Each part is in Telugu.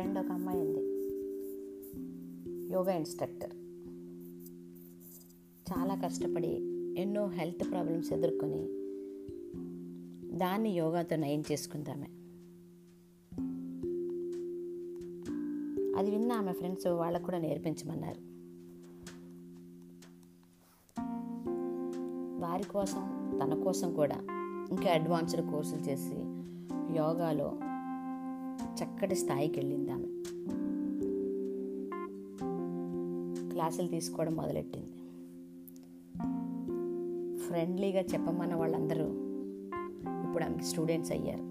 ఫ్రెండ్ ఒక అమ్మాయి ఉంది. యోగా ఇన్స్ట్రక్టర్ చాలా కష్టపడి ఎన్నో హెల్త్ ప్రాబ్లమ్స్ ఎదుర్కొని దాన్ని యోగాతో నయం చేసుకుందామే. అది విన్న ఆమె ఫ్రెండ్స్ వాళ్ళకు కూడా నేర్పించమన్నారు. వారి కోసం తన కోసం కూడా ఇంకా అడ్వాన్స్డ్ కోర్సులు చేసి యోగాలో చక్కటి స్థాయికి వెళ్ళింది ఆమె. క్లాసులు తీసుకోవడం మొదలెట్టింది. ఫ్రెండ్లీగా చెప్పమన్న వాళ్ళందరూ ఇప్పుడు ఆమెకి స్టూడెంట్స్ అయ్యారు.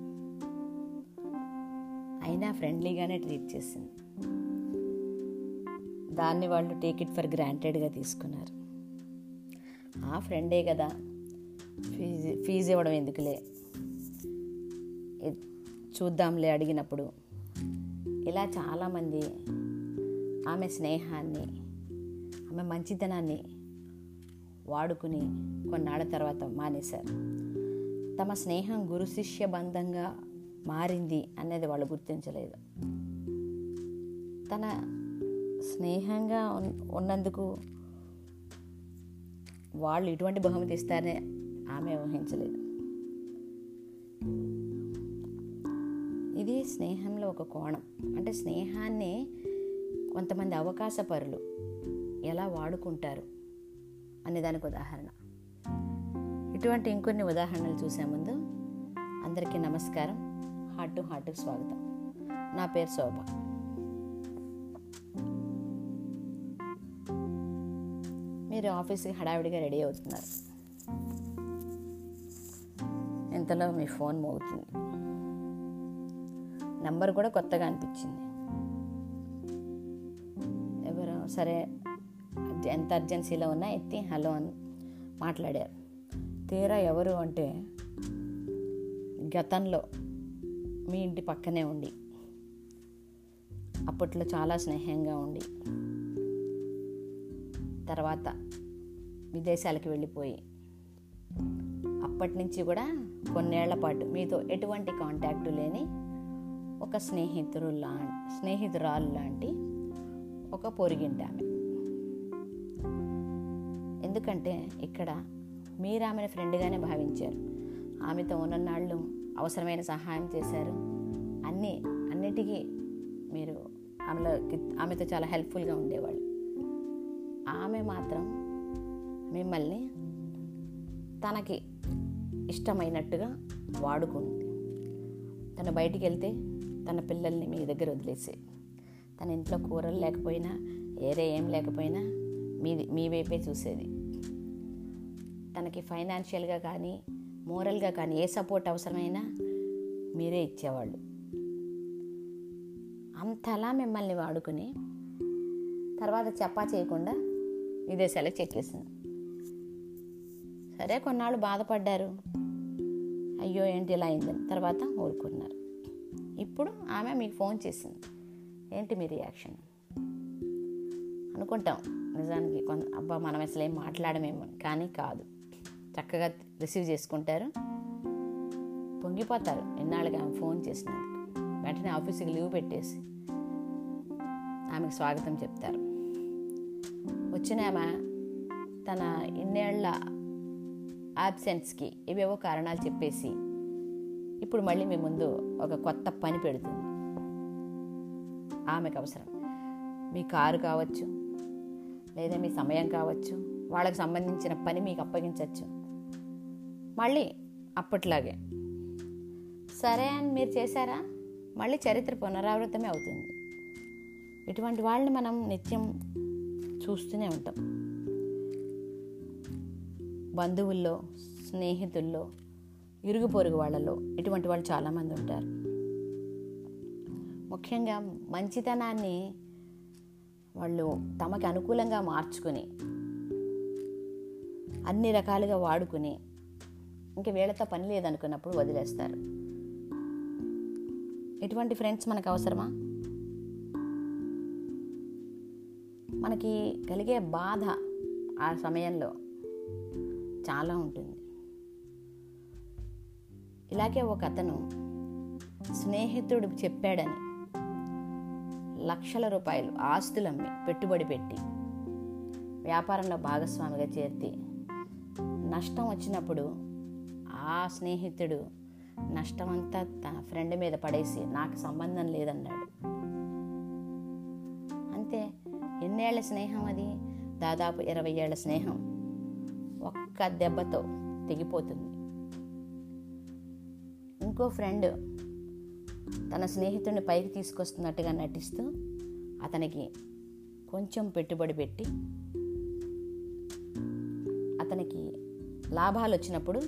అయినా ఫ్రెండ్లీగానే ట్రీట్ చేసింది. దాన్ని వాళ్ళు టేక్ ఇట్ ఫర్ గ్రాంటెడ్గా తీసుకున్నారు. ఆ ఫ్రెండే కదా ఫీజు ఫీజు ఇవ్వడం ఎందుకులే? చూద్దాంలే అడిగినప్పుడు. ఇలా చాలామంది ఆమె స్నేహాన్ని ఆమె మంచితనాన్ని వాడుకుని కొన్నాళ్ళ తర్వాత మానేశారు. తమ స్నేహం గురు శిష్య బంధంగా మారింది అనేది వాళ్ళు గుర్తించలేదు. తన స్నేహంగా ఉన్- ఉన్నందుకు వాళ్ళు ఇటువంటి బహుమతి ఇస్తారని ఆమె ఊహించలేదు. ఇది స్నేహంలో ఒక కోణం. అంటే స్నేహాన్ని కొంతమంది అవకాశపరులు ఎలా వాడుకుంటారు అనే దానికి ఉదాహరణ. ఇటువంటి ఇంకొన్ని ఉదాహరణలు చూసే ముందు అందరికీ నమస్కారం. హార్ట్ టు హార్ట్కి స్వాగతం. నా పేరు శోభ. మీరు ఆఫీస్కి హడావిడిగా రెడీ అవుతున్నారు. ఇంతలో మీ ఫోన్ మోగుతుంది. నంబర్ కూడా కొత్తగా అనిపించింది. ఎవరు? సరే ఎంత అర్జెన్సీలో ఉన్నా ఎత్తి హలో అని మాట్లాడారు. తీరా ఎవరు అంటే గతంలో మీ ఇంటి పక్కనే ఉండి అప్పట్లో చాలా స్నేహంగా ఉండి తర్వాత విదేశాలకు వెళ్ళిపోయి అప్పటి నుంచి కూడా కొన్నేళ్ళ పాటు మీతో ఎటువంటి కాంటాక్టు లేని ఒక స్నేహితుడు లా స్నేహితురాలు లాంటి ఒక పొరిగింటామె. ఎందుకంటే ఇక్కడ మీరు ఆమెను ఫ్రెండ్గానే భావించారు. ఆమెతో ఉన్ననాళ్ళు అవసరమైన సహాయం చేశారు. అన్నీ అన్నిటికీ మీరు ఆమెలో ఆమెతో చాలా హెల్ప్ఫుల్గా ఉండేవాళ్ళు. ఆమె మాత్రం మిమ్మల్ని తనకి ఇష్టమైనట్టుగా వాడుకుంది. తను బయటికి వెళ్తే తన పిల్లల్ని మీ దగ్గర వదిలేసే. తన ఇంట్లో కూరలు లేకపోయినా ఏరే ఏం లేకపోయినా మీది మీ వైపే చూసేది. తనకి ఫైనాన్షియల్గా కానీ మోరల్గా కానీ ఏ సపోర్ట్ అవసరమైనా మీరే ఇచ్చేవాళ్ళు. అంతలా మిమ్మల్ని వాడుకుని తర్వాత చెప్పా చేయకుండా విదేశాలకు చెక్కేసింది సరే కొన్నాళ్ళు బాధపడ్డారు. అయ్యో ఏంటి ఇలా అయిందని తర్వాత ఊరుకున్నారు. ఇప్పుడు ఆమె మీకు ఫోన్ చేసింది. ఏంటి మీ రియాక్షన్? అనుకుంటాం. నిజానికి కొంత అబ్బా మనం అసలు ఏం మాట్లాడమేమో కానీ కాదు. చక్కగా రిసీవ్ చేసుకుంటారు. పొంగిపోతారు. ఎన్నాళ్ళుగా ఆమె ఫోన్ చేసినందుకు. వెంటనే ఆఫీస్కి లీవ్ పెట్టేసి ఆమెకు స్వాగతం చెప్తారు. వచ్చిన ఆమె తన ఇన్నేళ్ళ యాబ్సెన్స్కి ఏవేవో కారణాలు చెప్పేసి ఇప్పుడు మళ్ళీ మీ ముందు ఒక కొత్త పని పెడుతుంది. ఆమెకు అవసరం. మీ కారు కావచ్చు లేదా మీ సమయం కావచ్చు వాళ్ళకి సంబంధించిన పని మీకు అప్పగించవచ్చు. మళ్ళీ అప్పట్లాగే. సరే అని మీరు చేశారా? మళ్ళీ చరిత్ర పునరావృతమే అవుతుంది. ఇటువంటి వాళ్ళని మనం నిత్యం చూస్తూనే ఉంటాం. బంధువుల్లో స్నేహితుల్లో ఇరుగు పొరుగు వాళ్ళలో. ఇటువంటి వాళ్ళు చాలామంది ఉంటారు. ముఖ్యంగా మంచితనాన్ని వాళ్ళు తమకి అనుకూలంగా మార్చుకుని అన్ని రకాలుగా వాడుకుని ఇంక వీళ్ళతో పని లేదనుకున్నప్పుడు వదిలేస్తారు. ఇటువంటి ఫ్రెండ్స్ మనకు అవసరమా? మనకి కలిగే బాధ ఆ సమయంలో చాలా ఉంటుంది. ఇలాగే ఒక అతను స్నేహితుడు చెప్పాడని లక్షల రూపాయలు ఆస్తులమ్మి పెట్టుబడి పెట్టి వ్యాపారంలో భాగస్వామిగా చేర్తి. నష్టం వచ్చినప్పుడు ఆ స్నేహితుడు నష్టమంతా తన ఫ్రెండ్ మీద పడేసి నాకు సంబంధం లేదన్నాడు. అంతే ఎన్నేళ్ళ స్నేహం అది? దాదాపు ఇరవై ఏళ్ళ స్నేహం ఒక్క దెబ్బతో తెగిపోతుంది. ఇంకో ఫ్రెండ్ తన స్నేహితుడిని పైకి తీసుకొస్తున్నట్టుగా నటిస్తూ అతనికి కొంచెం పెట్టుబడి పెట్టి అతనికి లాభాలు వచ్చినప్పుడు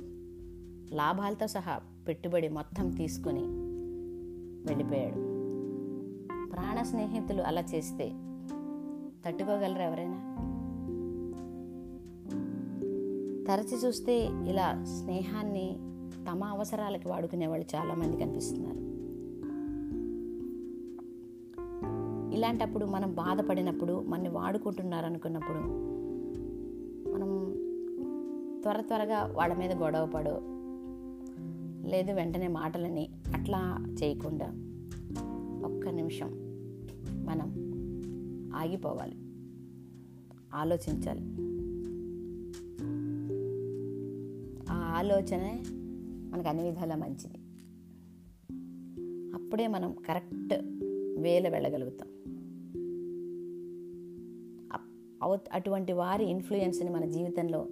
లాభాలతో సహా పెట్టుబడి మొత్తం తీసుకొని వెళ్ళిపోయాడు. ప్రాణ స్నేహితులు అలా చేస్తే తట్టుకోగలరు ఎవరైనా? తరచి చూస్తే ఇలా స్నేహాన్ని తమ అవసరాలకి వాడుకునే వాళ్ళు చాలామంది కనిపిస్తున్నారు. ఇలాంటప్పుడు మనం బాధపడినప్పుడు మనని వాడుకుంటున్నారు అనుకున్నప్పుడు మనం త్వర త్వరగా వాళ్ళ మీద గొడవ పడో లేదు వెంటనే మాటలని అట్లా చేయకుండా ఒక్క నిమిషం మనం ఆగిపోవాలి. ఆలోచించాలి. ఆ ఆలోచనే మనకు అన్ని విధాలా మంచిది. అప్పుడే మనం కరెక్ట్ వేలో వెళ్ళగలుగుతాం. అటువంటి వారి ఇన్ఫ్లుయెన్స్ని మన జీవితంలో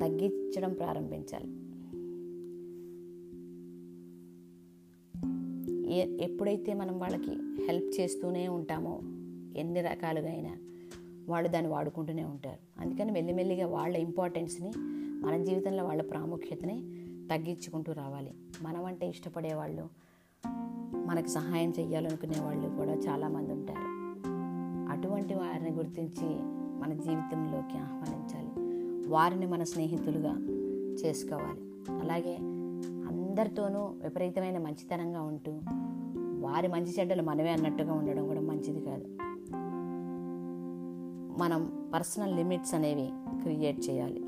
తగ్గించడం ప్రారంభించాలి. ఏ ఎప్పుడైతే మనం వాళ్ళకి హెల్ప్ చేస్తూనే ఉంటామో ఎన్ని రకాలుగా అయినా వాళ్ళు దాన్ని వాడుకుంటూనే ఉంటారు. అందుకని మెల్లిమెల్లిగా వాళ్ళ ఇంపార్టెన్స్ని మన జీవితంలో వాళ్ళ ప్రాముఖ్యతని తగ్గించుకుంటూ రావాలి. మనమంటే ఇష్టపడేవాళ్ళు ఇష్టపడే వాళ్ళు మనకు సహాయం చేయాలనుకునే వాళ్ళు కూడా చాలామంది ఉంటారు. అటువంటి వారిని గుర్తించి మన జీవితంలోకి ఆహ్వానించాలి. వారిని మన స్నేహితులుగా చేసుకోవాలి. అలాగే అందరితోనూ విపరీతమైన మంచితనంగా ఉంటూ వారి మంచి చెడ్డలు మనమే అన్నట్టుగా ఉండడం కూడా మంచిది కాదు. మనం పర్సనల్ లిమిట్స్ అనేవి క్రియేట్ చేయాలి.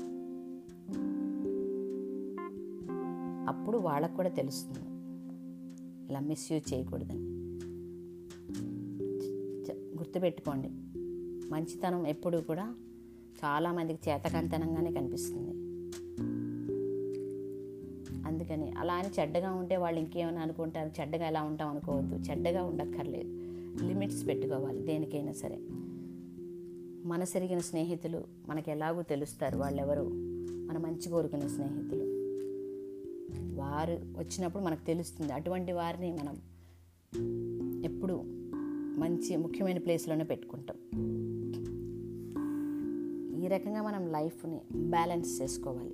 అప్పుడు వాళ్ళకు కూడా తెలుస్తుంది. ఇలా మిస్యూజ్ చేయకూడదని. చ- గుర్తుపెట్టుకోండి. మంచితనం ఎప్పుడూ కూడా చాలామందికి చేతకంతనంగానే కనిపిస్తుంది. అందుకని అలా అని చెడ్డగా ఉంటే వాళ్ళు ఇంకేమైనా అనుకుంటారు చెడ్డగా ఎలా ఉంటాం అనుకోవద్దు చెడ్డగా ఉండక్కర్లేదు. లిమిట్స్ పెట్టుకోవాలి దేనికైనా సరే. మనసెరిగిన స్నేహితులు మనకు ఎలాగో తెలుస్తారు వాళ్ళెవరు. మన మంచి కోరుకునే స్నేహితులు. వారు వచ్చినప్పుడు మనకు తెలుస్తుంది. అటువంటి వారిని మనం ఎప్పుడు మంచి ముఖ్యమైన ప్లేస్లోనే పెట్టుకుంటాం. ఈ రకంగా మనం లైఫ్ని బ్యాలెన్స్ చేసుకోవాలి.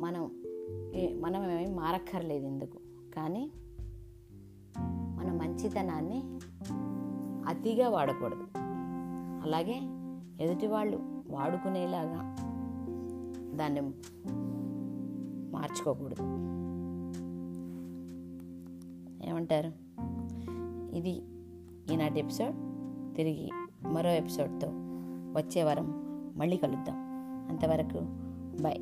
మనం మనం ఏమీ మారక్కర్లేదు ఎందుకు? కానీ మన మంచితనాన్ని అతిగా వాడకూడదు. అలాగే ఎదుటి వాళ్ళు వాడుకునేలాగా దాన్ని మార్చుకోకూడదు. ఏమంటారు? ఇది ఈనాటి ఎపిసోడ్. తిరిగి మరో ఎపిసోడ్తో వచ్చే వారం మళ్ళీ కలుద్దాం. అంతవరకు బాయ్